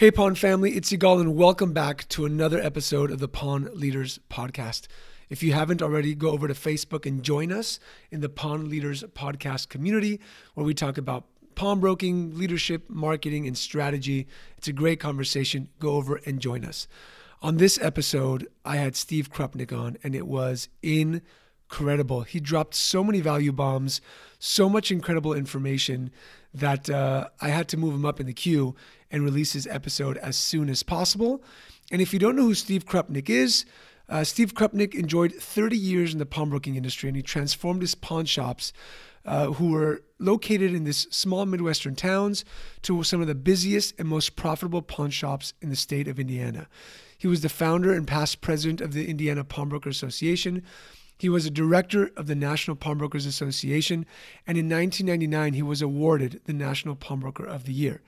Hey, Pawn family, it's Yigal, and welcome back to another episode of the Pawn Leaders Podcast. If you haven't already, go over to Facebook and join us in the Pawn Leaders Podcast community, where we talk about pawnbroking, leadership, marketing, and strategy. It's a great conversation. Go over and join us. On this episode, I had Steve Krupnik on, and it was incredible. He dropped so many value bombs, so much incredible information that uh, I had to move him up in the queue and release his episode as soon as possible. And if you don't know who Steve Krupnik is, uh, Steve Krupnik enjoyed 30 years in the pawnbroking industry and he transformed his pawn shops, uh, who were located in this small Midwestern towns, to some of the busiest and most profitable pawn shops in the state of Indiana. He was the founder and past president of the Indiana Pawnbroker Association. He was a director of the National Pawnbrokers Association, and in 1999, he was awarded the National Pawnbroker of the Year.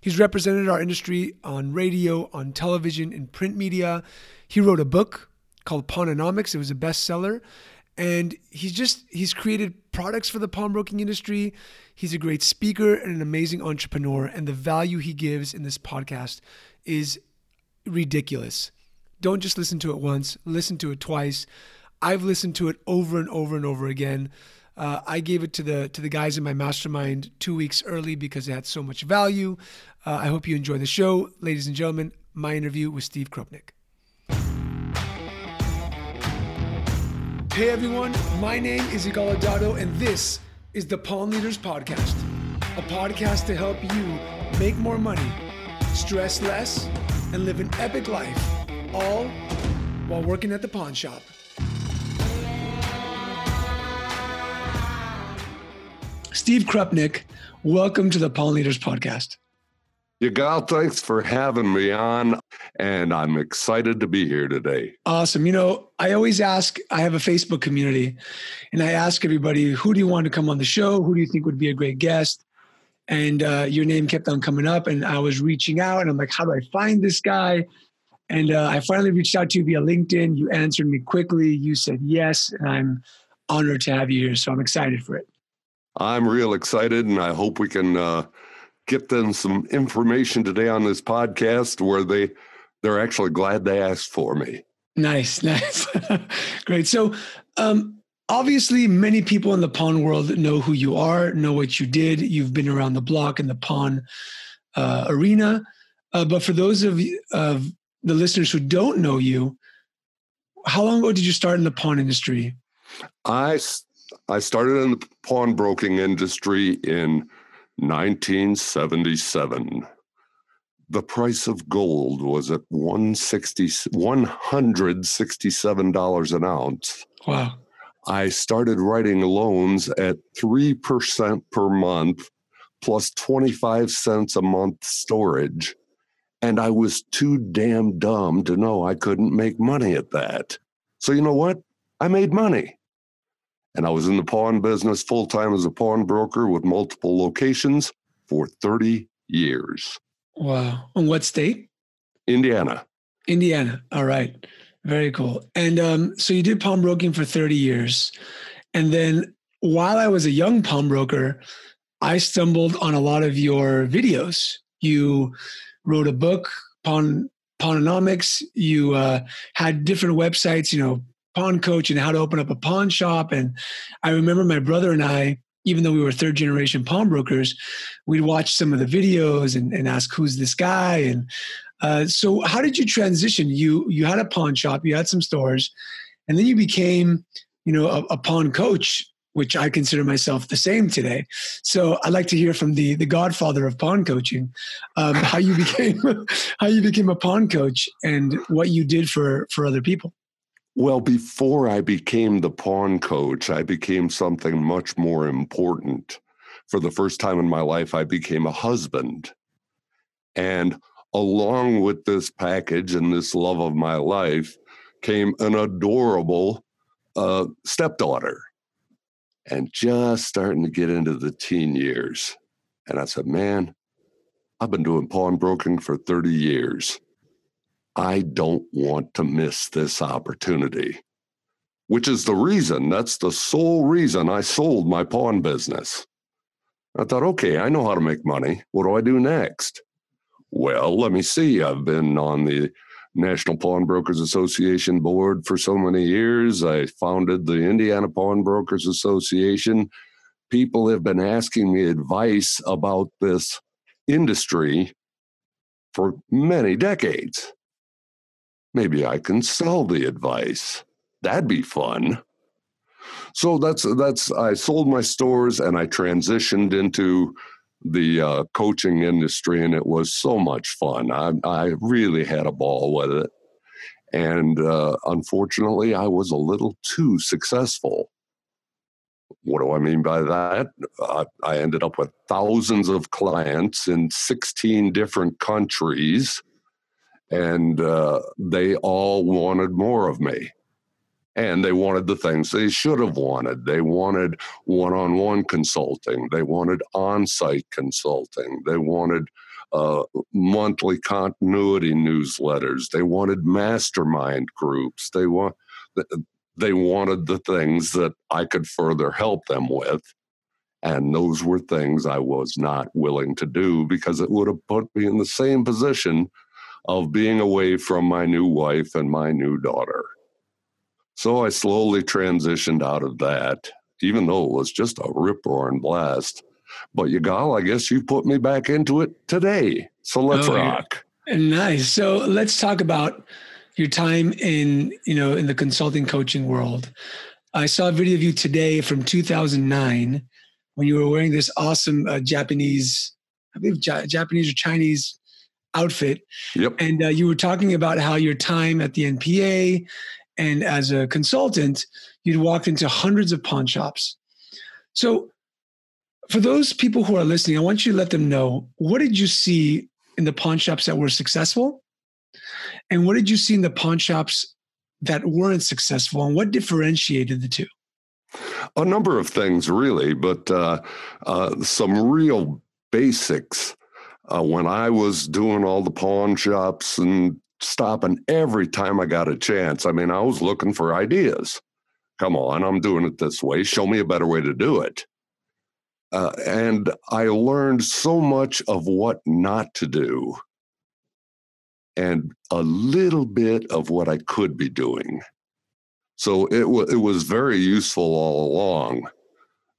He's represented our industry on radio, on television, in print media. He wrote a book called Pawnonomics. It was a bestseller. And he's just, he's created products for the pawnbroking industry. He's a great speaker and an amazing entrepreneur. And the value he gives in this podcast is ridiculous. Don't just listen to it once, listen to it twice. I've listened to it over and over and over again. Uh, I gave it to the to the guys in my mastermind two weeks early because it had so much value. Uh, I hope you enjoy the show, ladies and gentlemen. My interview with Steve Krupnik. Hey everyone, my name is Yigal Adato, and this is the Pawn Leaders Podcast, a podcast to help you make more money, stress less, and live an epic life, all while working at the pawn shop. Steve Krupnik, welcome to the Pawn Leaders Podcast. Yigal, thanks for having me on, and I'm excited to be here today. Awesome. You know, I always ask, I have a Facebook community, and I ask everybody, who do you want to come on the show? Who do you think would be a great guest? And uh, your name kept on coming up, and I was reaching out, and I'm like, how do I find this guy? And uh, I finally reached out to you via LinkedIn. You answered me quickly. You said yes, and I'm honored to have you here. So I'm excited for it. I'm real excited, and I hope we can uh, get them some information today on this podcast where they they're actually glad they asked for me. Nice, nice, great. So, um, obviously, many people in the pawn world know who you are, know what you did. You've been around the block in the pawn uh, arena, uh, but for those of of the listeners who don't know you, how long ago did you start in the pawn industry? I I started in the pawnbroking industry in 1977. The price of gold was at 160, $167 an ounce. Wow. I started writing loans at 3% per month plus 25 cents a month storage. And I was too damn dumb to know I couldn't make money at that. So, you know what? I made money. And I was in the pawn business full time as a pawnbroker with multiple locations for 30 years. Wow. In what state? Indiana. Indiana. All right. Very cool. And um, so you did pawnbroking for 30 years. And then while I was a young pawnbroker, I stumbled on a lot of your videos. You wrote a book, Pawn Pawnonomics. You uh, had different websites, you know, pawn coach and how to open up a pawn shop. And I remember my brother and I, even though we were third generation pawnbrokers, we'd watch some of the videos and, and ask, who's this guy? And uh, so how did you transition? You, you had a pawn shop, you had some stores, and then you became, you know, a, a pawn coach which I consider myself the same today. So I'd like to hear from the the godfather of pawn coaching, um, how you became how you became a pawn coach and what you did for for other people. Well, before I became the pawn coach, I became something much more important. For the first time in my life, I became a husband. And along with this package and this love of my life came an adorable uh, stepdaughter and just starting to get into the teen years. And I said, man, I've been doing pawnbroking for 30 years. I don't want to miss this opportunity, which is the reason, that's the sole reason I sold my pawn business. I thought, okay, I know how to make money. What do I do next? Well, let me see. I've been on the National Pawnbrokers Association board for so many years. I founded the Indiana Pawnbrokers Association. People have been asking me advice about this industry for many decades. Maybe I can sell the advice. That'd be fun. So that's that's I sold my stores and I transitioned into the uh, coaching industry, and it was so much fun. I, I really had a ball with it. And uh, unfortunately, I was a little too successful. What do I mean by that? I ended up with thousands of clients in 16 different countries, and uh, they all wanted more of me and they wanted the things they should have wanted. They wanted one on one consulting, they wanted on site consulting, they wanted uh, monthly continuity newsletters, they wanted mastermind groups, they want. They wanted the things that I could further help them with. And those were things I was not willing to do because it would have put me in the same position of being away from my new wife and my new daughter. So I slowly transitioned out of that, even though it was just a rip roaring blast. But Yigal, I guess you put me back into it today. So let's oh, rock. Nice. So let's talk about your time in, you know, in the consulting coaching world. I saw a video of you today from 2009 when you were wearing this awesome uh, Japanese, I believe Japanese or Chinese outfit. Yep. And uh, you were talking about how your time at the NPA and as a consultant, you'd walked into hundreds of pawn shops. So, for those people who are listening, I want you to let them know what did you see in the pawn shops that were successful? And what did you see in the pawn shops that weren't successful? And what differentiated the two? A number of things, really, but uh, uh, some real basics. Uh, when I was doing all the pawn shops and stopping every time I got a chance. I mean, I was looking for ideas. Come on, I'm doing it this way. Show me a better way to do it. Uh, and I learned so much of what not to do and a little bit of what I could be doing. So it, w- it was very useful all along.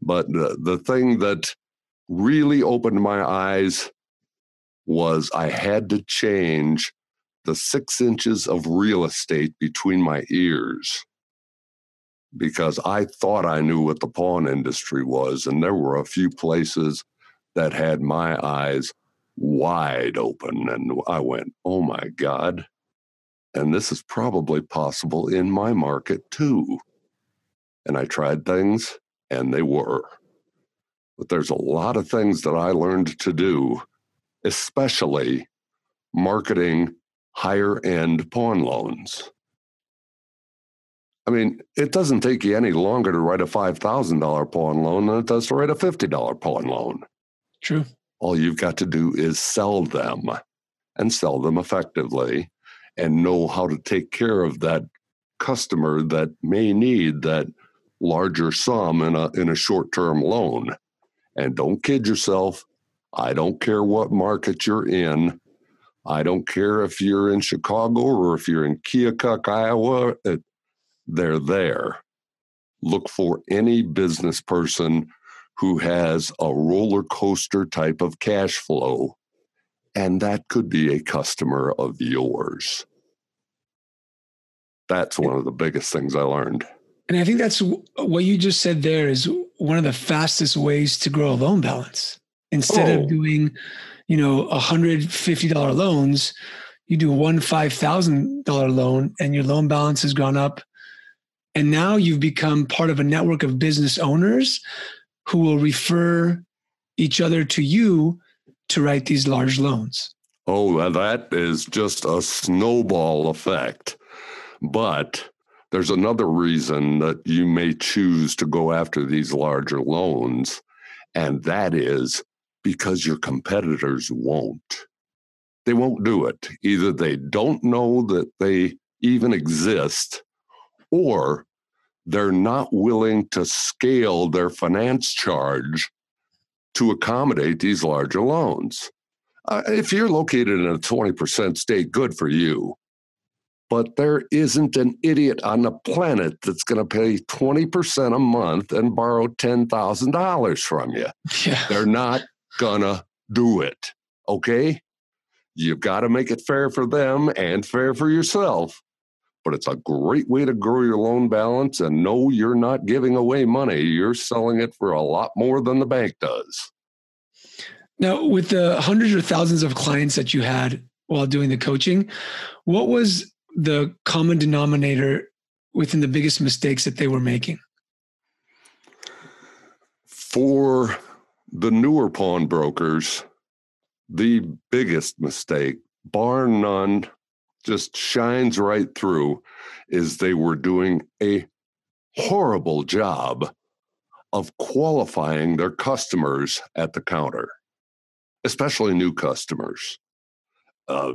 But the, the thing that really opened my eyes was I had to change the six inches of real estate between my ears because I thought I knew what the pawn industry was. And there were a few places that had my eyes wide open. And I went, oh my God. And this is probably possible in my market too. And I tried things and they were. But there's a lot of things that I learned to do, especially marketing higher end pawn loans. I mean, it doesn't take you any longer to write a $5,000 pawn loan than it does to write a $50 pawn loan. True. All you've got to do is sell them and sell them effectively and know how to take care of that customer that may need that larger sum in a in a short-term loan. And don't kid yourself. I don't care what market you're in. I don't care if you're in Chicago or if you're in Keokuk, Iowa, they're there. Look for any business person who has a roller coaster type of cash flow, and that could be a customer of yours. That's one of the biggest things I learned. And I think that's what you just said there is one of the fastest ways to grow a loan balance. Instead oh. of doing you know, $150 loans, you do one $5,000 loan and your loan balance has gone up. And now you've become part of a network of business owners who will refer each other to you to write these large loans. Oh, that is just a snowball effect. But there's another reason that you may choose to go after these larger loans, and that is because your competitors won't. They won't do it. Either they don't know that they even exist, or they're not willing to scale their finance charge to accommodate these larger loans. Uh, if you're located in a 20% state, good for you. But there isn't an idiot on the planet that's going to pay 20% a month and borrow $10,000 from you. Yeah. They're not to do it. Okay? You've got to make it fair for them and fair for yourself. But it's a great way to grow your loan balance and know you're not giving away money. You're selling it for a lot more than the bank does. Now, with the hundreds or thousands of clients that you had while doing the coaching, what was the common denominator within the biggest mistakes that they were making? For the newer pawnbrokers, the biggest mistake, bar none, just shines right through, is they were doing a horrible job of qualifying their customers at the counter, especially new customers. Uh,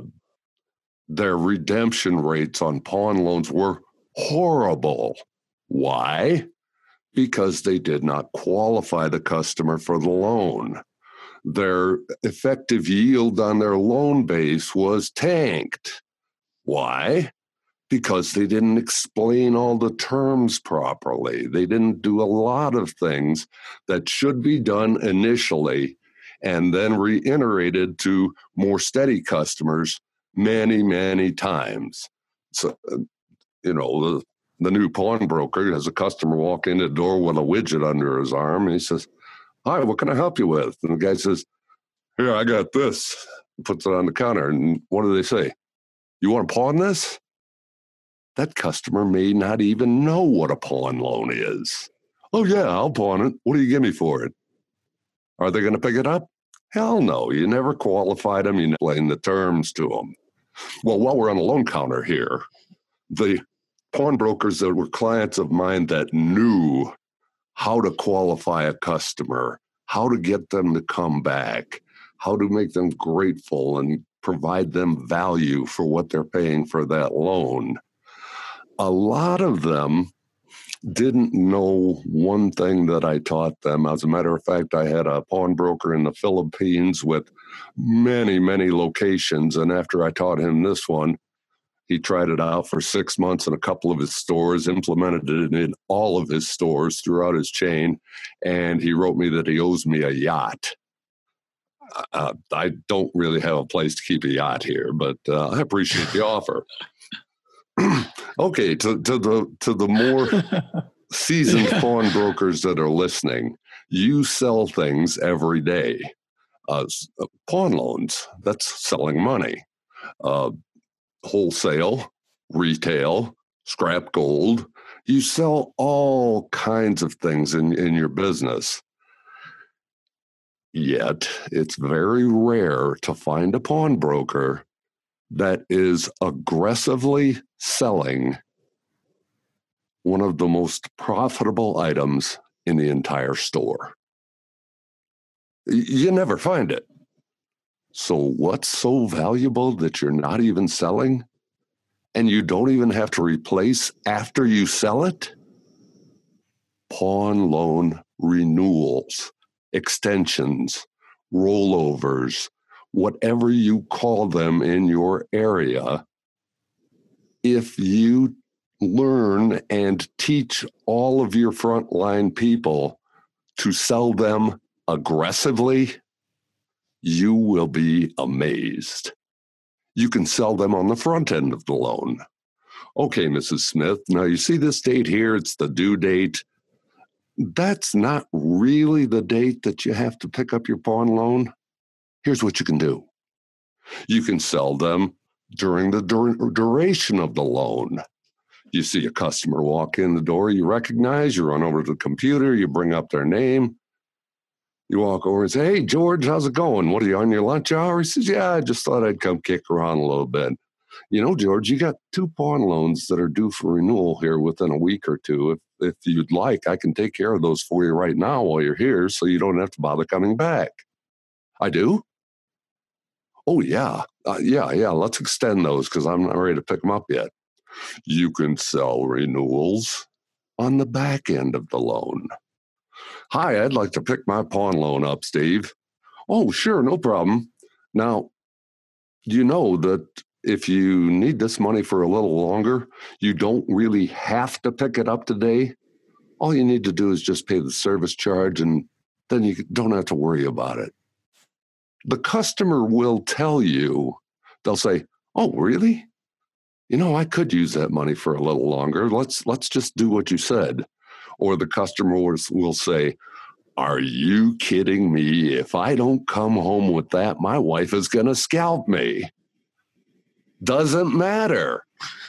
their redemption rates on pawn loans were horrible. Why? Because they did not qualify the customer for the loan. Their effective yield on their loan base was tanked. Why? Because they didn't explain all the terms properly. They didn't do a lot of things that should be done initially and then reiterated to more steady customers many, many times. So, uh, you know, the, the new pawnbroker has a customer walk in the door with a widget under his arm, and he says, "Hi, what can I help you with?" And the guy says, "Here, I got this." Puts it on the counter, and what do they say? You want to pawn this? That customer may not even know what a pawn loan is. Oh yeah, I'll pawn it. What do you give me for it? Are they going to pick it up? Hell no. You never qualified them. You never explained the terms to them. Well, while we're on the loan counter here, the pawnbrokers that were clients of mine that knew how to qualify a customer, how to get them to come back, how to make them grateful and provide them value for what they're paying for that loan. A lot of them didn't know one thing that I taught them. As a matter of fact, I had a pawnbroker in the Philippines with many, many locations. And after I taught him this one, he tried it out for six months in a couple of his stores, implemented it in all of his stores throughout his chain, and he wrote me that he owes me a yacht. Uh, I don't really have a place to keep a yacht here, but uh, I appreciate the offer. okay, to, to the to the more seasoned pawnbrokers that are listening, you sell things every day. Uh, uh, pawn loans, that's selling money. Uh, wholesale, retail, scrap gold. You sell all kinds of things in, in your business. Yet, it's very rare to find a pawnbroker that is aggressively selling one of the most profitable items in the entire store. You never find it. So, what's so valuable that you're not even selling and you don't even have to replace after you sell it? Pawn loan renewals, extensions, rollovers, whatever you call them in your area, if you learn and teach all of your frontline people to sell them aggressively, you will be amazed. You can sell them on the front end of the loan. Okay, Mrs. Smith, now you see this date here, it's the due date. That's not really the date that you have to pick up your pawn loan. Here's what you can do you can sell them during the dur- duration of the loan. You see a customer walk in the door, you recognize, you run over to the computer, you bring up their name, you walk over and say, Hey, George, how's it going? What are you on your lunch hour? He says, Yeah, I just thought I'd come kick around a little bit. You know, George, you got two pawn loans that are due for renewal here within a week or two. If if you'd like, I can take care of those for you right now while you're here so you don't have to bother coming back. I do? Oh, yeah. Uh, yeah, yeah. Let's extend those because I'm not ready to pick them up yet. You can sell renewals on the back end of the loan. Hi, I'd like to pick my pawn loan up, Steve. Oh, sure, no problem. Now, you know that if you need this money for a little longer, you don't really have to pick it up today. All you need to do is just pay the service charge and then you don't have to worry about it. The customer will tell you, they'll say, Oh, really? You know, I could use that money for a little longer. Let's let's just do what you said. Or the customer will, will say, Are you kidding me? If I don't come home with that, my wife is going to scalp me. Doesn't matter.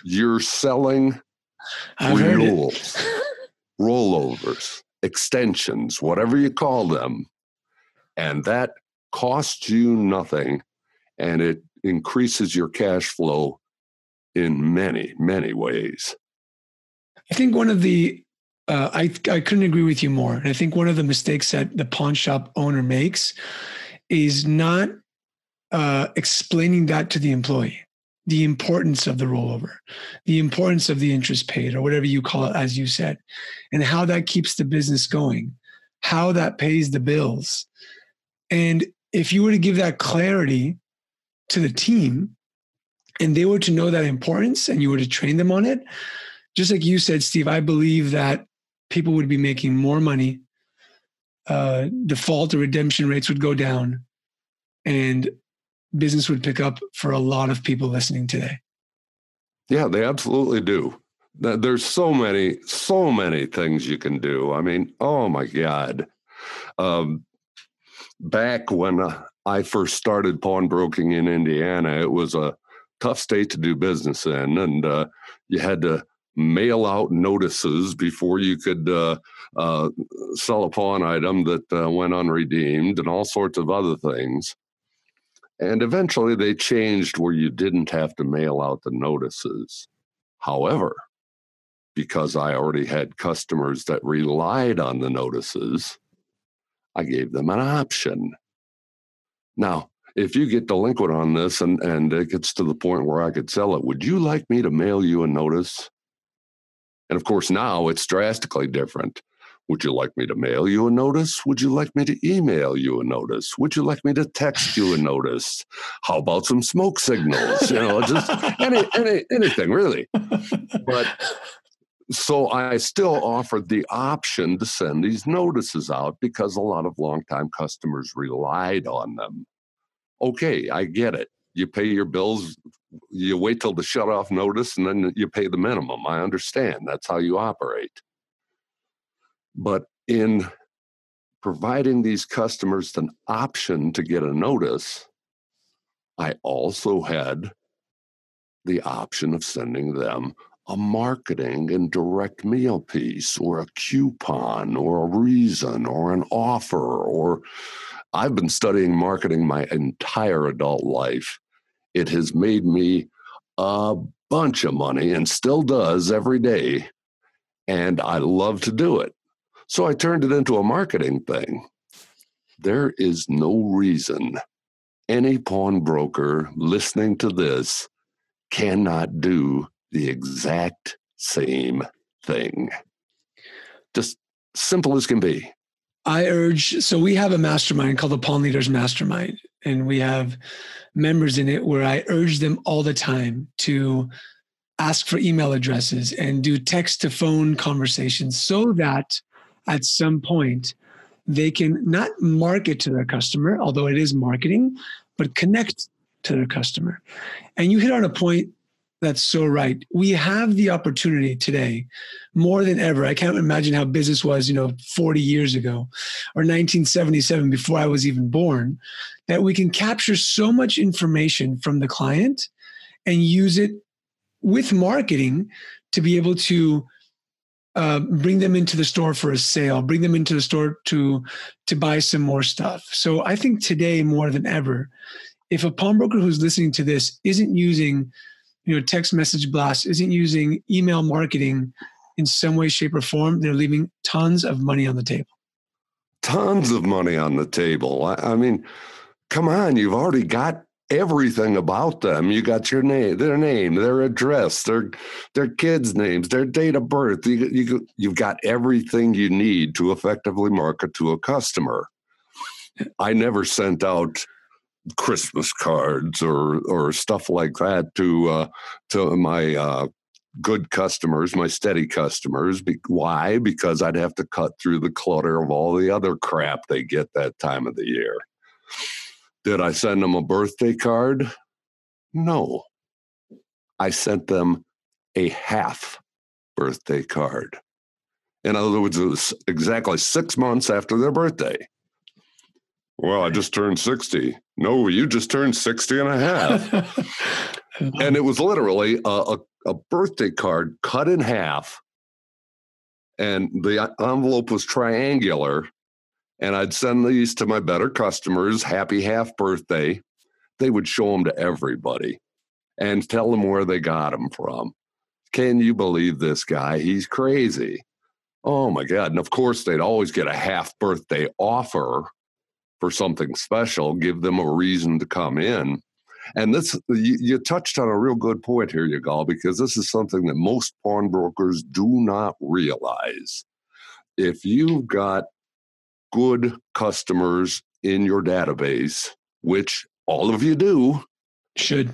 You're selling I've renewals, rollovers, extensions, whatever you call them. And that costs you nothing and it increases your cash flow in many, many ways. I think one of the uh, I I couldn't agree with you more. And I think one of the mistakes that the pawn shop owner makes is not uh, explaining that to the employee the importance of the rollover, the importance of the interest paid, or whatever you call it, as you said, and how that keeps the business going, how that pays the bills. And if you were to give that clarity to the team and they were to know that importance and you were to train them on it, just like you said, Steve, I believe that people would be making more money. Uh, default or redemption rates would go down and business would pick up for a lot of people listening today. Yeah, they absolutely do. There's so many, so many things you can do. I mean, oh my God. Um, back when uh, I first started pawnbroking in Indiana, it was a tough state to do business in, and uh, you had to mail out notices before you could uh, uh, sell a pawn item that uh, went unredeemed, and all sorts of other things. And eventually they changed where you didn't have to mail out the notices. However, because I already had customers that relied on the notices, I gave them an option. Now, if you get delinquent on this and, and it gets to the point where I could sell it, would you like me to mail you a notice? And of course, now it's drastically different. Would you like me to mail you a notice? Would you like me to email you a notice? Would you like me to text you a notice? How about some smoke signals? You know, just any, any anything really. But so I still offered the option to send these notices out because a lot of longtime customers relied on them. Okay, I get it. You pay your bills, you wait till the shut off notice, and then you pay the minimum. I understand. That's how you operate. But in providing these customers an option to get a notice, I also had the option of sending them a marketing and direct mail piece or a coupon or a reason or an offer or I've been studying marketing my entire adult life. It has made me a bunch of money and still does every day. And I love to do it. So I turned it into a marketing thing. There is no reason any pawnbroker listening to this cannot do the exact same thing. Just simple as can be. I urge, so we have a mastermind called the Pawn Leaders Mastermind, and we have members in it where I urge them all the time to ask for email addresses and do text to phone conversations so that at some point they can not market to their customer, although it is marketing, but connect to their customer. And you hit on a point that's so right. We have the opportunity today more than ever. I can't imagine how business was, you know, 40 years ago or 1977 before I was even born, that we can capture so much information from the client and use it with marketing to be able to uh, bring them into the store for a sale, bring them into the store to to buy some more stuff. So I think today more than ever, if a pawnbroker who's listening to this isn't using, you know, text message blast, isn't using email marketing in some way, shape, or form, they're leaving tons of money on the table. Tons of money on the table. I, I mean, come on, you've already got everything about them. You got your name, their name, their address, their their kids' names, their date of birth. You, you you've got everything you need to effectively market to a customer. I never sent out Christmas cards or or stuff like that to uh, to my uh, good customers, my steady customers. Be- why? Because I'd have to cut through the clutter of all the other crap they get that time of the year. Did I send them a birthday card? No. I sent them a half birthday card. In other words, it was exactly six months after their birthday. Well, I just turned 60. No, you just turned 60 and a half. and it was literally a, a, a, birthday card cut in half. And the envelope was triangular. And I'd send these to my better customers, happy half birthday. They would show them to everybody and tell them where they got them from. Can you believe this guy? He's crazy. Oh my God. And of course, they'd always get a half birthday offer for something special, give them a reason to come in. And this, you, you touched on a real good point here, Yigal, because this is something that most pawnbrokers do not realize. If you've got good customers in your database, which all of you do, should,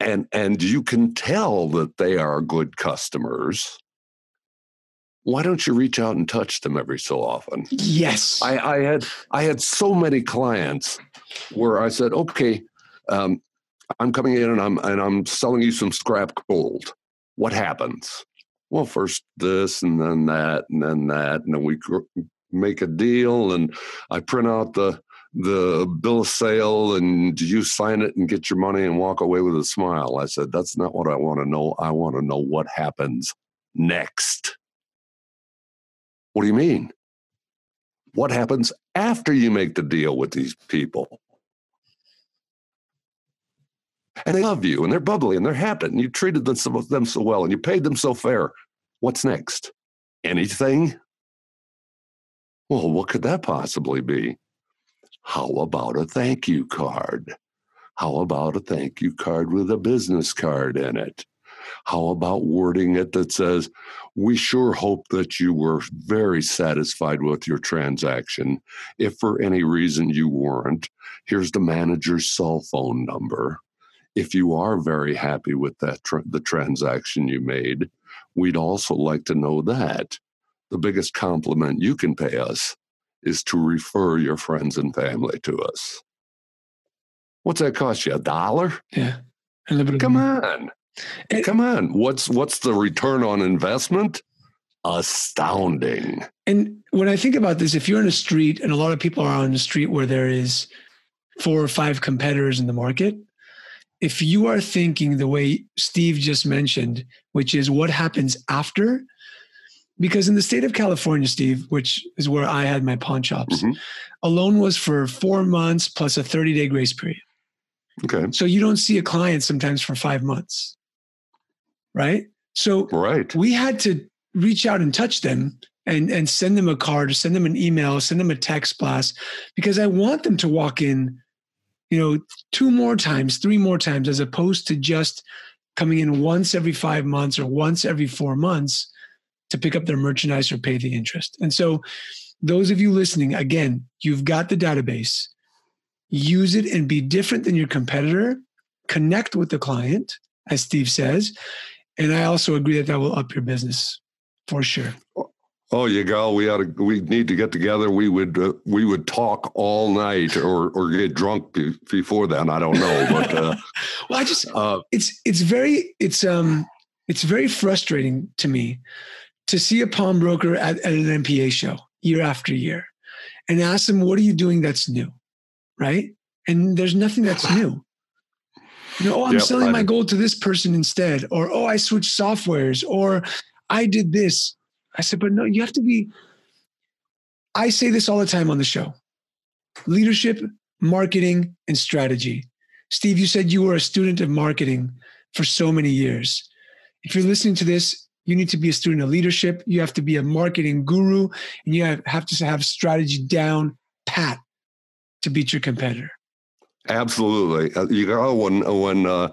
and and you can tell that they are good customers, why don't you reach out and touch them every so often? Yes. I, I had I had so many clients where I said, okay, um, I'm coming in and I'm and I'm selling you some scrap gold. What happens? Well, first this and then that and then that, and then we make a deal, and I print out the the bill of sale and you sign it and get your money and walk away with a smile. I said, that's not what I want to know. I want to know what happens next. What do you mean? What happens after you make the deal with these people? And they love you and they're bubbly and they're happy and you treated them so, them so well and you paid them so fair. What's next? Anything? Well, what could that possibly be? How about a thank you card? How about a thank you card with a business card in it? How about wording it that says, We sure hope that you were very satisfied with your transaction. If for any reason you weren't, here's the manager's cell phone number. If you are very happy with that tra- the transaction you made, we'd also like to know that. The biggest compliment you can pay us is to refer your friends and family to us. What's that cost you? A dollar? Yeah. Come on. It, Come on, what's what's the return on investment? Astounding. And when I think about this, if you're in a street and a lot of people are on the street where there is four or five competitors in the market, if you are thinking the way Steve just mentioned, which is what happens after, because in the state of California, Steve, which is where I had my pawn shops, mm-hmm. a loan was for four months plus a 30 day grace period. Okay. So you don't see a client sometimes for five months right? So right. we had to reach out and touch them and and send them a card, send them an email, send them a text blast because I want them to walk in, you know, two more times, three more times, as opposed to just coming in once every five months or once every four months to pick up their merchandise or pay the interest. And so, those of you listening, again, you've got the database. Use it and be different than your competitor. Connect with the client, as Steve says, and I also agree that that will up your business for sure. Oh, you go. We ought to. We need to get together. We would. Uh, we would talk all night, or or get drunk before then. I don't know, but uh, well, I just. Uh, it's it's very it's um it's very frustrating to me to see a pawnbroker at, at an NPA show year after year, and ask them, "What are you doing that's new?" Right? And there's nothing that's new. You know, oh, I'm yep, selling my gold to this person instead, or oh, I switched softwares, or I did this. I said, but no, you have to be. I say this all the time on the show leadership, marketing, and strategy. Steve, you said you were a student of marketing for so many years. If you're listening to this, you need to be a student of leadership. You have to be a marketing guru, and you have, have to have strategy down pat to beat your competitor. Absolutely. Uh, you know, when when uh,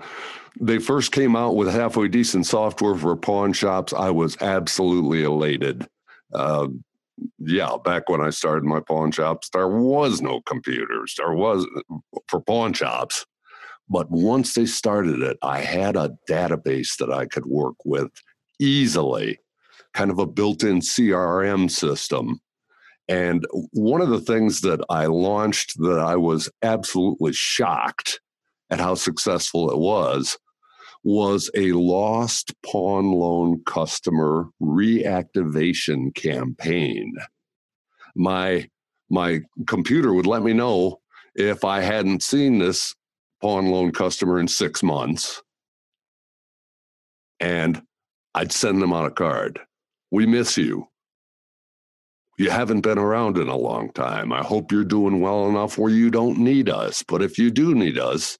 they first came out with halfway decent software for pawn shops, I was absolutely elated. Uh, yeah, back when I started my pawn shops, there was no computers. There was for pawn shops. But once they started it, I had a database that I could work with easily, kind of a built in CRM system. And one of the things that I launched that I was absolutely shocked at how successful it was was a lost pawn loan customer reactivation campaign. My my computer would let me know if I hadn't seen this pawn loan customer in 6 months and I'd send them on a card. We miss you. You haven't been around in a long time. I hope you're doing well enough where you don't need us. But if you do need us,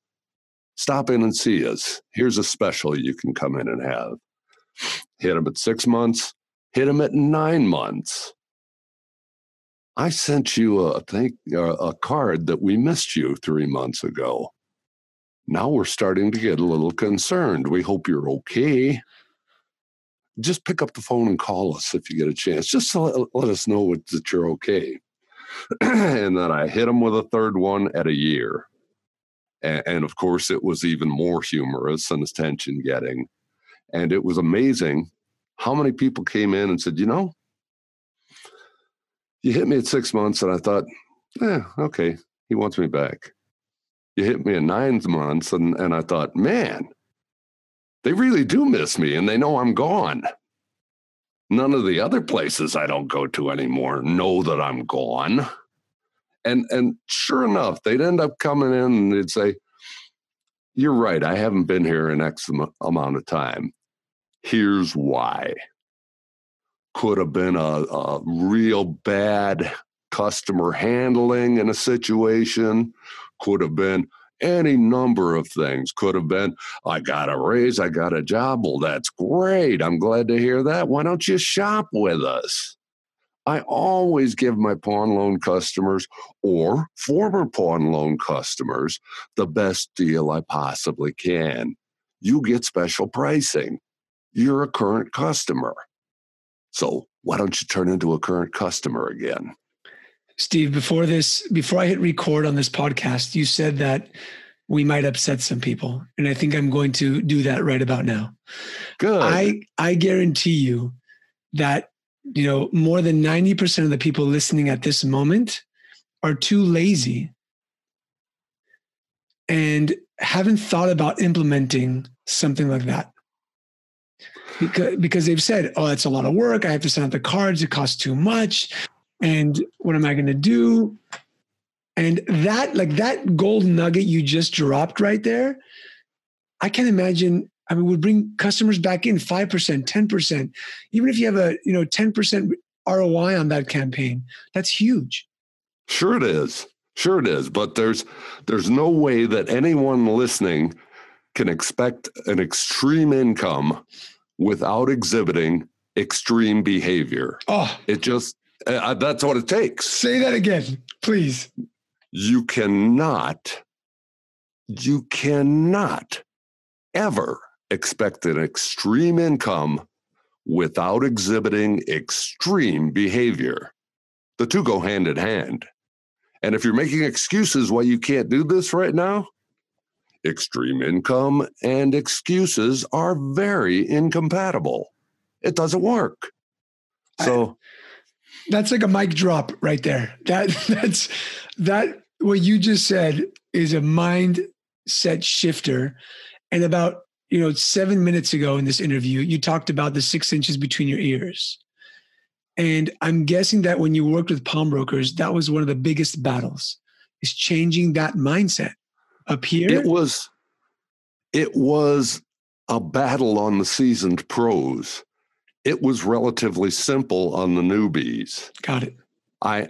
stop in and see us. Here's a special you can come in and have. Hit them at six months, hit them at nine months. I sent you a thank a card that we missed you three months ago. Now we're starting to get a little concerned. We hope you're okay. Just pick up the phone and call us if you get a chance. Just to let, let us know that you're okay. and then I hit him with a third one at a year. And, and of course, it was even more humorous and attention getting. And it was amazing how many people came in and said, you know, you hit me at six months, and I thought, yeah, okay, he wants me back. You hit me at nine months, and, and I thought, man, they really do miss me and they know I'm gone. None of the other places I don't go to anymore know that I'm gone. And and sure enough, they'd end up coming in and they'd say, You're right, I haven't been here an X amount of time. Here's why. Could have been a, a real bad customer handling in a situation, could have been any number of things. Could have been, I got a raise, I got a job. Well, that's great. I'm glad to hear that. Why don't you shop with us? I always give my pawn loan customers or former pawn loan customers the best deal I possibly can. You get special pricing. You're a current customer. So why don't you turn into a current customer again? Steve, before this, before I hit record on this podcast, you said that we might upset some people. And I think I'm going to do that right about now. Good. I, I guarantee you that you know, more than 90% of the people listening at this moment are too lazy and haven't thought about implementing something like that. Because, because they've said, oh, that's a lot of work. I have to send out the cards. It costs too much. And what am I going to do? And that, like that gold nugget you just dropped right there, I can imagine I mean, would bring customers back in 5%, 10%. Even if you have a, you know, 10% ROI on that campaign, that's huge. Sure it is. Sure it is. But there's there's no way that anyone listening can expect an extreme income without exhibiting extreme behavior. Oh, it just uh, that's what it takes. Say that again, please. You cannot you cannot ever expect an extreme income without exhibiting extreme behavior. The two go hand in hand. And if you're making excuses why you can't do this right now, extreme income and excuses are very incompatible. It doesn't work. So that's like a mic drop right there. That that's that what you just said is a mindset shifter. And about you know, seven minutes ago in this interview, you talked about the six inches between your ears. And I'm guessing that when you worked with pawnbrokers, that was one of the biggest battles is changing that mindset up here. It was, it was a battle on the seasoned pros. It was relatively simple on the newbies. Got it. I,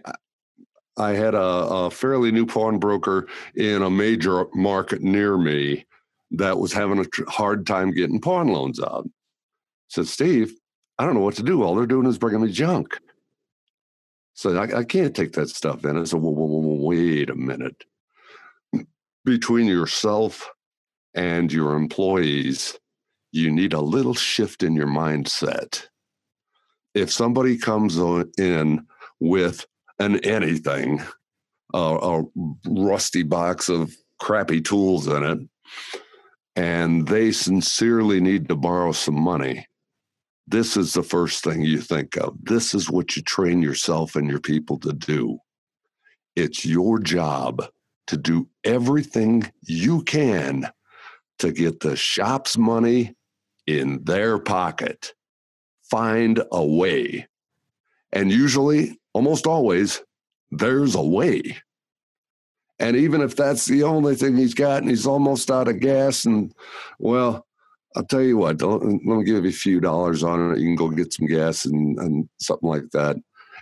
I had a, a fairly new pawnbroker in a major market near me that was having a tr- hard time getting pawn loans out. Said, Steve, I don't know what to do. All they're doing is bringing me junk. So I, I can't take that stuff in. I said, well, wait a minute. Between yourself and your employees, you need a little shift in your mindset. If somebody comes in with an anything, a rusty box of crappy tools in it, and they sincerely need to borrow some money, this is the first thing you think of. This is what you train yourself and your people to do. It's your job to do everything you can to get the shop's money in their pocket. Find a way. And usually, almost always, there's a way. And even if that's the only thing he's got and he's almost out of gas, and well, I'll tell you what, let me give you a few dollars on it. You can go get some gas and, and something like that.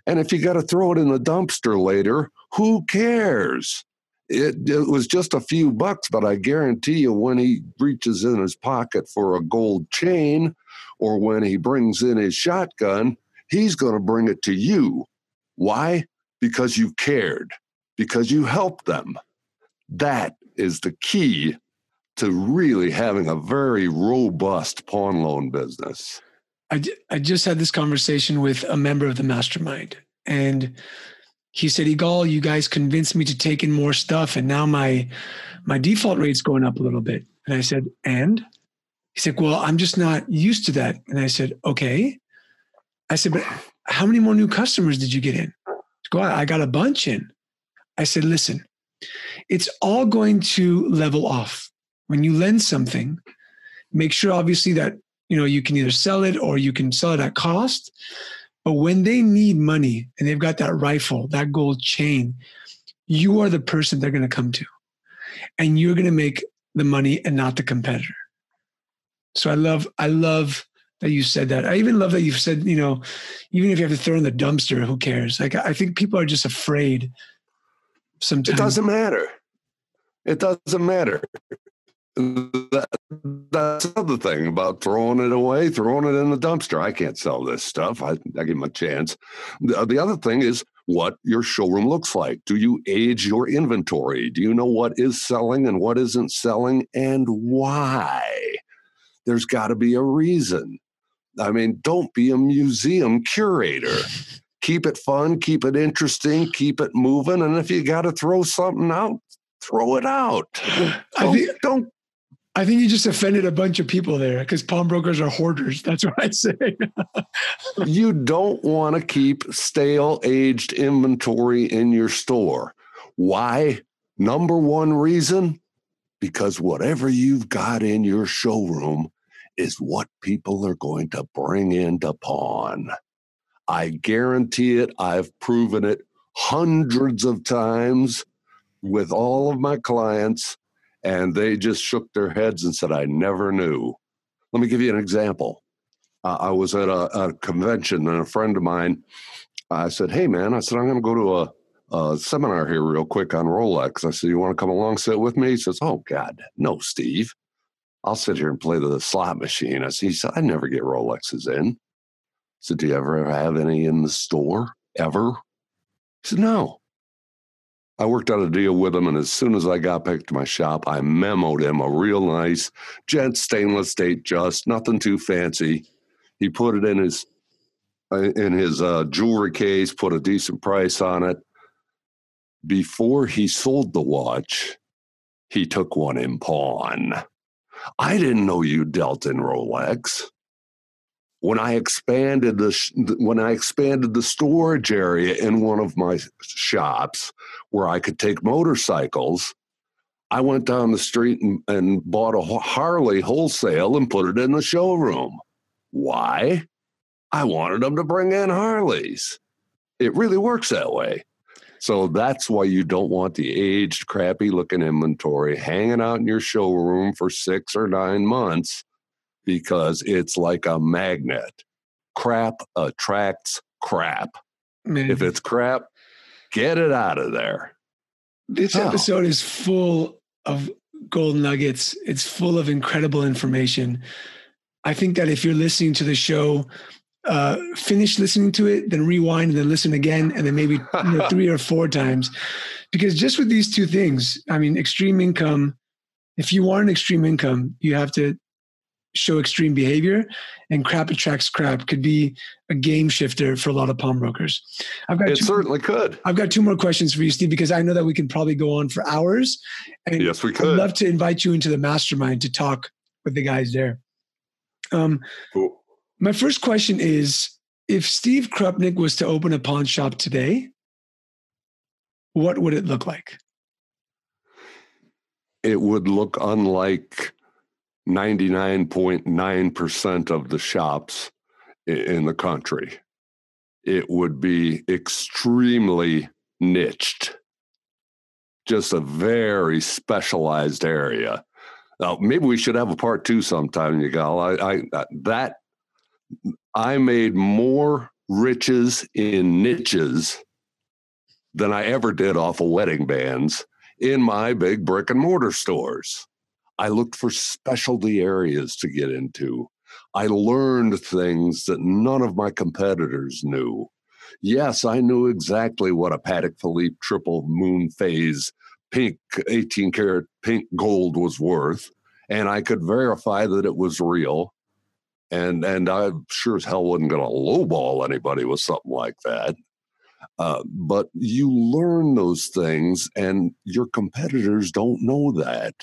And if you got to throw it in the dumpster later, who cares? It, it was just a few bucks, but I guarantee you, when he reaches in his pocket for a gold chain or when he brings in his shotgun, he's going to bring it to you. Why? Because you cared, because you helped them. That is the key to really having a very robust pawn loan business. I, I just had this conversation with a member of the mastermind, and he said, Yigal, you guys convinced me to take in more stuff, and now my my default rate's going up a little bit. And I said, and he said, Well, I'm just not used to that. And I said, Okay. I said, But how many more new customers did you get in? Go, I got a bunch in. I said, Listen, it's all going to level off when you lend something, make sure obviously that you know you can either sell it or you can sell it at cost. But when they need money and they've got that rifle, that gold chain, you are the person they're going to come to. And you're going to make the money and not the competitor. So I love, I love that you said that. I even love that you've said, you know, even if you have to throw in the dumpster, who cares? Like I think people are just afraid sometimes. It doesn't matter. It doesn't matter that, that's another thing about throwing it away, throwing it in the dumpster. I can't sell this stuff. I, I give him a chance. The, uh, the other thing is what your showroom looks like. Do you age your inventory? Do you know what is selling and what isn't selling and why? There's got to be a reason. I mean, don't be a museum curator. keep it fun, keep it interesting, keep it moving. And if you got to throw something out, throw it out. Don't, think, don't I think you just offended a bunch of people there because pawnbrokers are hoarders. That's what I say. you don't want to keep stale aged inventory in your store. Why? Number one reason because whatever you've got in your showroom is what people are going to bring into pawn. I guarantee it. I've proven it hundreds of times with all of my clients and they just shook their heads and said, I never knew. Let me give you an example. Uh, I was at a, a, convention and a friend of mine, I said, Hey, man, I said, I'm going to go to a, a, seminar here real quick on Rolex. I said, You want to come along, sit with me? He says, Oh, God, no, Steve. I'll sit here and play the slot machine. I said, he said, I never get Rolexes in. I said, Do you ever have any in the store? Ever? He said, No. I worked out a deal with him, and as soon as I got back to my shop, I memoed him a real nice gent stainless Datejust, nothing too fancy. He put it in his uh, in his uh, jewelry case, put a decent price on it. Before he sold the watch, he took one in pawn. I didn't know you dealt in Rolex when I expanded the when I expanded the storage area in one of my shops where I could take motorcycles, I went down the street and, and bought a Harley wholesale and put it in the showroom. Why? I wanted them to bring in Harleys. It really works that way. So that's why you don't want the aged, crappy looking inventory hanging out in your showroom for six or nine months because it's like a magnet. Crap attracts crap. Man. If it's crap, get it out of there. This oh. episode is full of gold nuggets. It's full of incredible information. I think that if you're listening to the show, uh, finish listening to it, then rewind and then listen again, and then maybe you know, three or four times. Because just with these two things, I mean, extreme income, if you want an extreme income, you have to show extreme behavior, and crap attracts crap could be a game shifter for a lot of pawnbrokers. I've got it two, certainly could. I've got two more questions for you, Steve, because I know that we can probably go on for hours. And yes, we could. I'd love to invite you into the mastermind to talk with the guys there. Um, cool. My first question is if Steve Krupnik was to open a pawn shop today, what would it look like? It would look unlike 99.9% of the shops in the country. It would be extremely niched, just a very specialized area. Now, maybe we should have a part two sometime, Yigal. I, I uh, that I made more riches in niches than I ever did off of wedding bands in my big brick and mortar stores. I looked for specialty areas to get into. I learned things that none of my competitors knew. Yes, I knew exactly what a Patek Philippe triple moon phase pink 18 karat pink gold was worth, and I could verify that it was real and and I sure as hell wasn't going to lowball anybody with something like that. Uh, but you learn those things, and your competitors don't know that.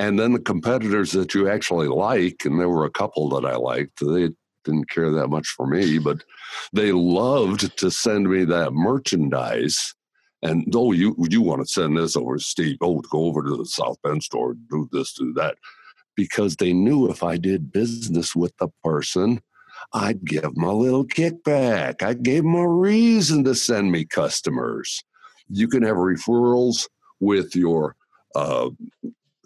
And then the competitors that you actually like, and there were a couple that I liked, they didn't care that much for me, but they loved to send me that merchandise. And oh, you you want to send this over to Steve? Oh, go over to the South Bend store, do this, do that because they knew if I did business with the person, I'd give them a little kickback. I gave them a reason to send me customers. You can have referrals with your uh,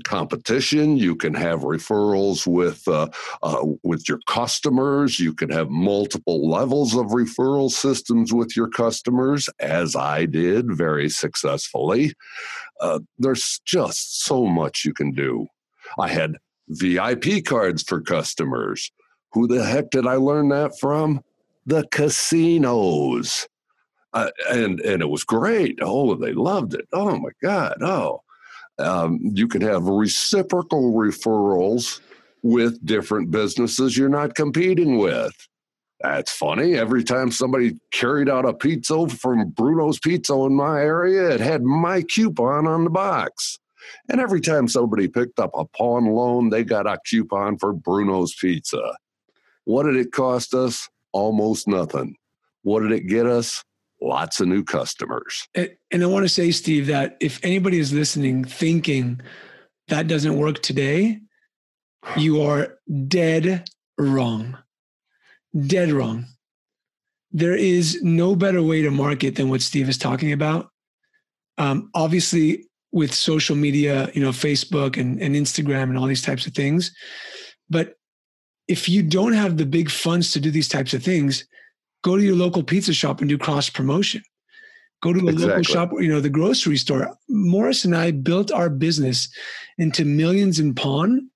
competition. You can have referrals with uh, uh, with your customers. You can have multiple levels of referral systems with your customers, as I did very successfully. Uh, there's just so much you can do. I had VIP cards for customers. Who the heck did I learn that from? The casinos. Uh, and and it was great. Oh, they loved it. Oh my God. Oh, um, you can have reciprocal referrals with different businesses you're not competing with. That's funny. Every time somebody carried out a pizza from Bruno's Pizza in my area, it had my coupon on the box. And every time somebody picked up a pawn loan, they got a coupon for Bruno's Pizza. What did it cost us? Almost nothing. What did it get us? Lots of new customers. And I want to say, Steve, that if anybody is listening thinking that doesn't work today, you are dead wrong. Dead wrong. There is no better way to market than what Steve is talking about. Um, obviously, with social media, you know, Facebook and, and Instagram and all these types of things. But if you don't have the big funds to do these types of things, go to your local pizza shop and do cross promotion. Go to the exactly. local shop, you know, the grocery store. Morris and I built our business into millions in pawn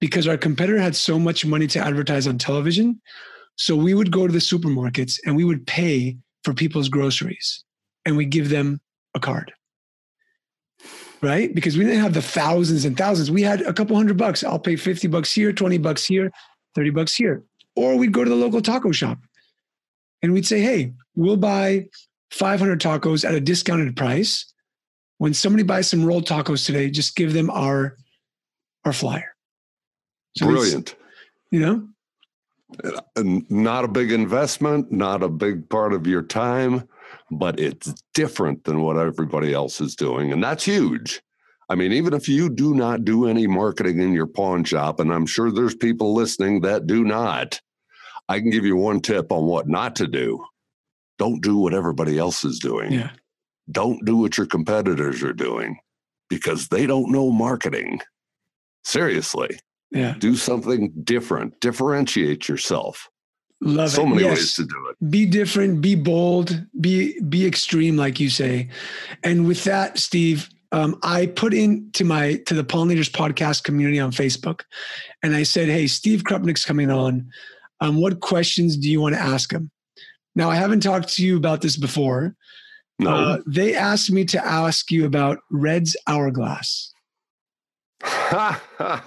because our competitor had so much money to advertise on television. So we would go to the supermarkets and we would pay for people's groceries and we give them a card right? Because we didn't have the thousands and thousands. We had a couple hundred bucks. I'll pay 50 bucks here, 20 bucks here, 30 bucks here. Or we'd go to the local taco shop and we'd say, hey, we'll buy 500 tacos at a discounted price. When somebody buys some rolled tacos today, just give them our our flyer. So Brilliant. You know? Uh, not a big investment, not a big part of your time but it's different than what everybody else is doing. And that's huge. I mean, even if you do not do any marketing in your pawn shop, and I'm sure there's people listening that do not, I can give you one tip on what not to do. Don't do what everybody else is doing. Yeah. Don't do what your competitors are doing because they don't know marketing. Seriously. Yeah. Do something different. Differentiate yourself. Love so it. many yes. ways to do it. Be different, be bold, be be extreme, like you say. And with that, Steve, um, I put into my to the Leaders podcast community on Facebook, and I said, "Hey, Steve Krupnik's coming on. Um, what questions do you want to ask them? Now, I haven't talked to you about this before. No. Uh, they asked me to ask you about Red's hourglass.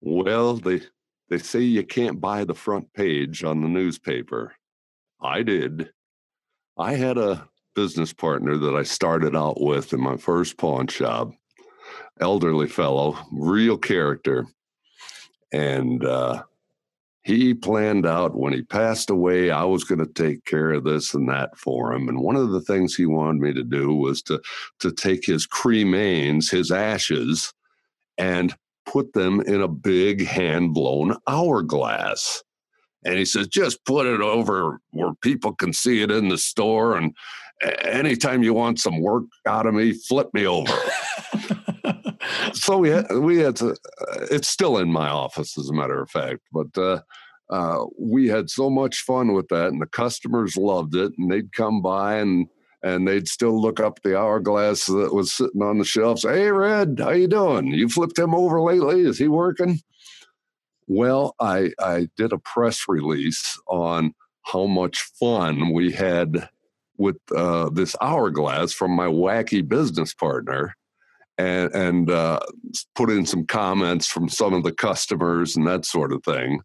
Well, they they say you can't buy the front page on the newspaper. I did. I had a business partner that I started out with in my first pawn shop, elderly fellow, real character. And uh, he planned out when he passed away, I was going to take care of this and that for him. And one of the things he wanted me to do was to, to take his cremains, his ashes, and put them in a big hand blown hourglass. And he says, just put it over where people can see it in the store. And anytime you want some work out of me, flip me over. so we had, we had to, uh, it's still in my office, as a matter of fact. But uh, uh, we had so much fun with that, and the customers loved it. And they'd come by and and they'd still look up the hourglass that was sitting on the shelf. Say, "Hey, Red, how you doing? You flipped him over lately? Is he working?" Well, I I did a press release on how much fun we had with uh, this hourglass from my wacky business partner, and and uh, put in some comments from some of the customers and that sort of thing.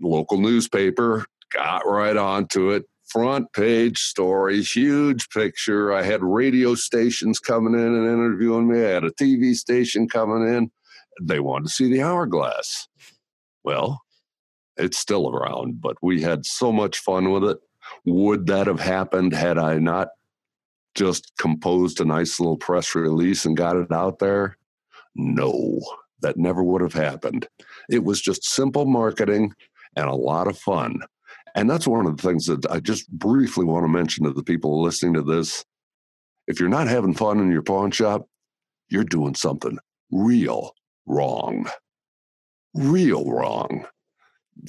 local newspaper got right onto it front page story, huge picture. I had radio stations coming in and interviewing me. I had a TV station coming in. They wanted to see the hourglass. Well, it's still around, but we had so much fun with it. Would that have happened had I not just composed a nice little press release and got it out there? No, that never would have happened. It was just simple marketing and a lot of fun. And that's one of the things that I just briefly want to mention to the people listening to this. If you're not having fun in your pawn shop, you're doing something real wrong. Real wrong.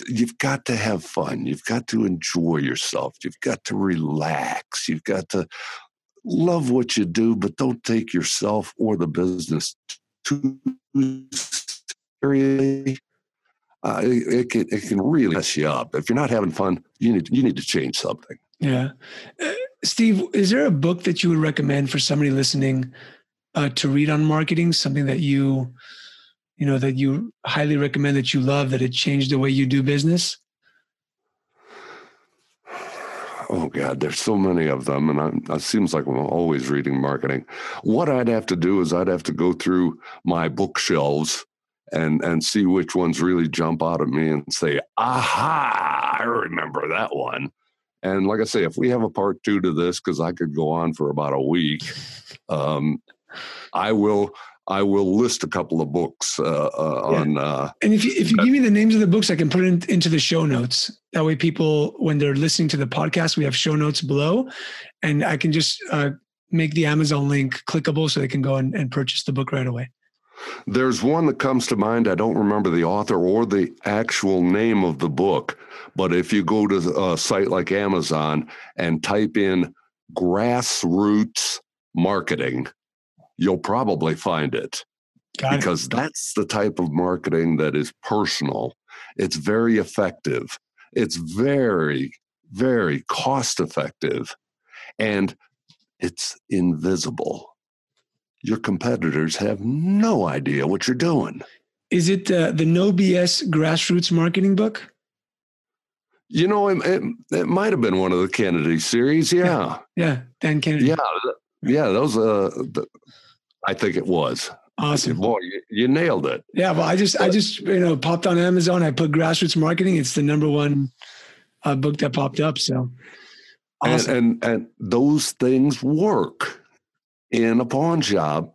You've got to have fun. You've got to enjoy yourself. You've got to relax. You've got to love what you do, but don't take yourself or the business too seriously uh, it, can, it can really mess you up. If you're not having fun, you need you need to change something. Yeah, uh, Steve, is there a book that you would recommend for somebody listening uh, to read on marketing? Something that you, you know, that you highly recommend that you love that it changed the way you do business. Oh God, there's so many of them, and I, it seems like I'm always reading marketing. What I'd have to do is I'd have to go through my bookshelves and and see which ones really jump out at me and say, aha, I remember that one. And like I say, if we have a part two to this, because I could go on for about a week, um, I will. I will list a couple of books uh, uh, yeah. on. Uh, and if you, if you give me the names of the books, I can put it in, into the show notes. That way, people, when they're listening to the podcast, we have show notes below, and I can just uh, make the Amazon link clickable so they can go and, and purchase the book right away. There's one that comes to mind. I don't remember the author or the actual name of the book, but if you go to a site like Amazon and type in grassroots marketing, you'll probably find it. Got because it. that's the type of marketing that is personal. It's very effective. It's very, very cost effective. And it's invisible your competitors have no idea what you're doing. Is it uh, the No BS grassroots marketing book? You know, it, it, it, might have been one of the Kennedy series. Yeah. Yeah. yeah Dan Kennedy. Yeah. Yeah. Those, uh, the, I think it was. Awesome. Boy, you, you, nailed it. Yeah. Well, I just, I just, you know, popped on Amazon. I put grassroots marketing. It's the number one uh, book that popped up. So, awesome. and, and, and those things work in a pawn shop,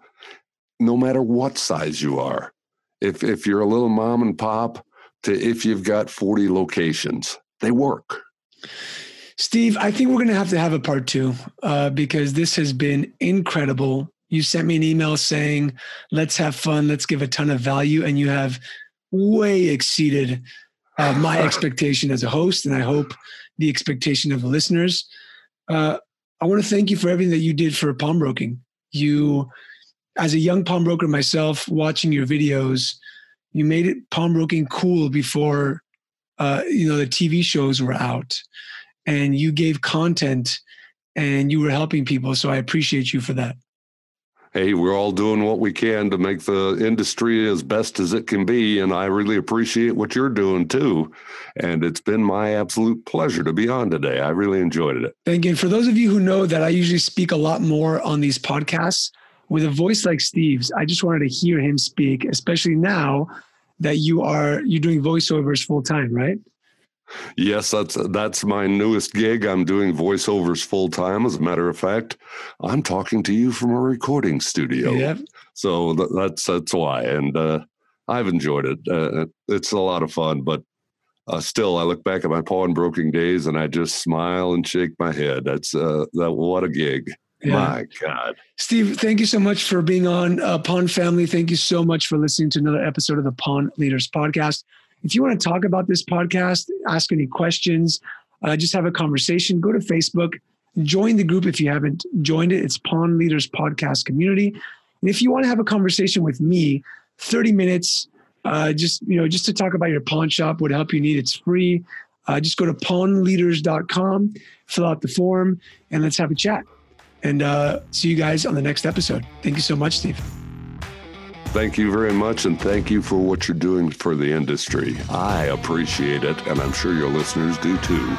no matter what size you are. If if you're a little mom and pop to if you've got 40 locations, they work. Steve, I think we're going to have to have a part two uh, because this has been incredible. You sent me an email saying, let's have fun, let's give a ton of value, and you have way exceeded uh, my expectation as a host, and I hope the expectation of the listeners. Uh, I want to thank you for everything that you did for pawnbroking. You, as a young pawnbroker myself, watching your videos, you made it pawnbroking cool before, uh, you know, the TV shows were out, and you gave content, and you were helping people. So I appreciate you for that. Hey, we're all doing what we can to make the industry as best as it can be. And I really appreciate what you're doing too. And it's been my absolute pleasure to be on today. I really enjoyed it. Thank you. And for those of you who know that I usually speak a lot more on these podcasts with a voice like Steve's, I just wanted to hear him speak, especially now that you are you're doing voiceovers full time, right? Yes, that's that's my newest gig. I'm doing voiceovers full time. As a matter of fact, I'm talking to you from a recording studio. Yep. So th- that's that's why, and uh, I've enjoyed it. Uh, it's a lot of fun, but uh, still, I look back at my pawnbroking days and I just smile and shake my head. That's uh, that what a gig. Yeah. My God. Steve, thank you so much for being on uh, Pawn Family. Thank you so much for listening to another episode of the Pawn Leaders Podcast. If you want to talk about this podcast, ask any questions, uh, just have a conversation, go to Facebook, join the group if you haven't joined it. It's Pawn Leaders Podcast Community. And if you want to have a conversation with me, 30 minutes, uh, just you know, just to talk about your pawn shop, what help you need, it's free. Uh, just go to pawnleaders.com, fill out the form, and let's have a chat. And uh, see you guys on the next episode. Thank you so much, Steve. Thank you very much, and thank you for what you're doing for the industry. I appreciate it, and I'm sure your listeners do too.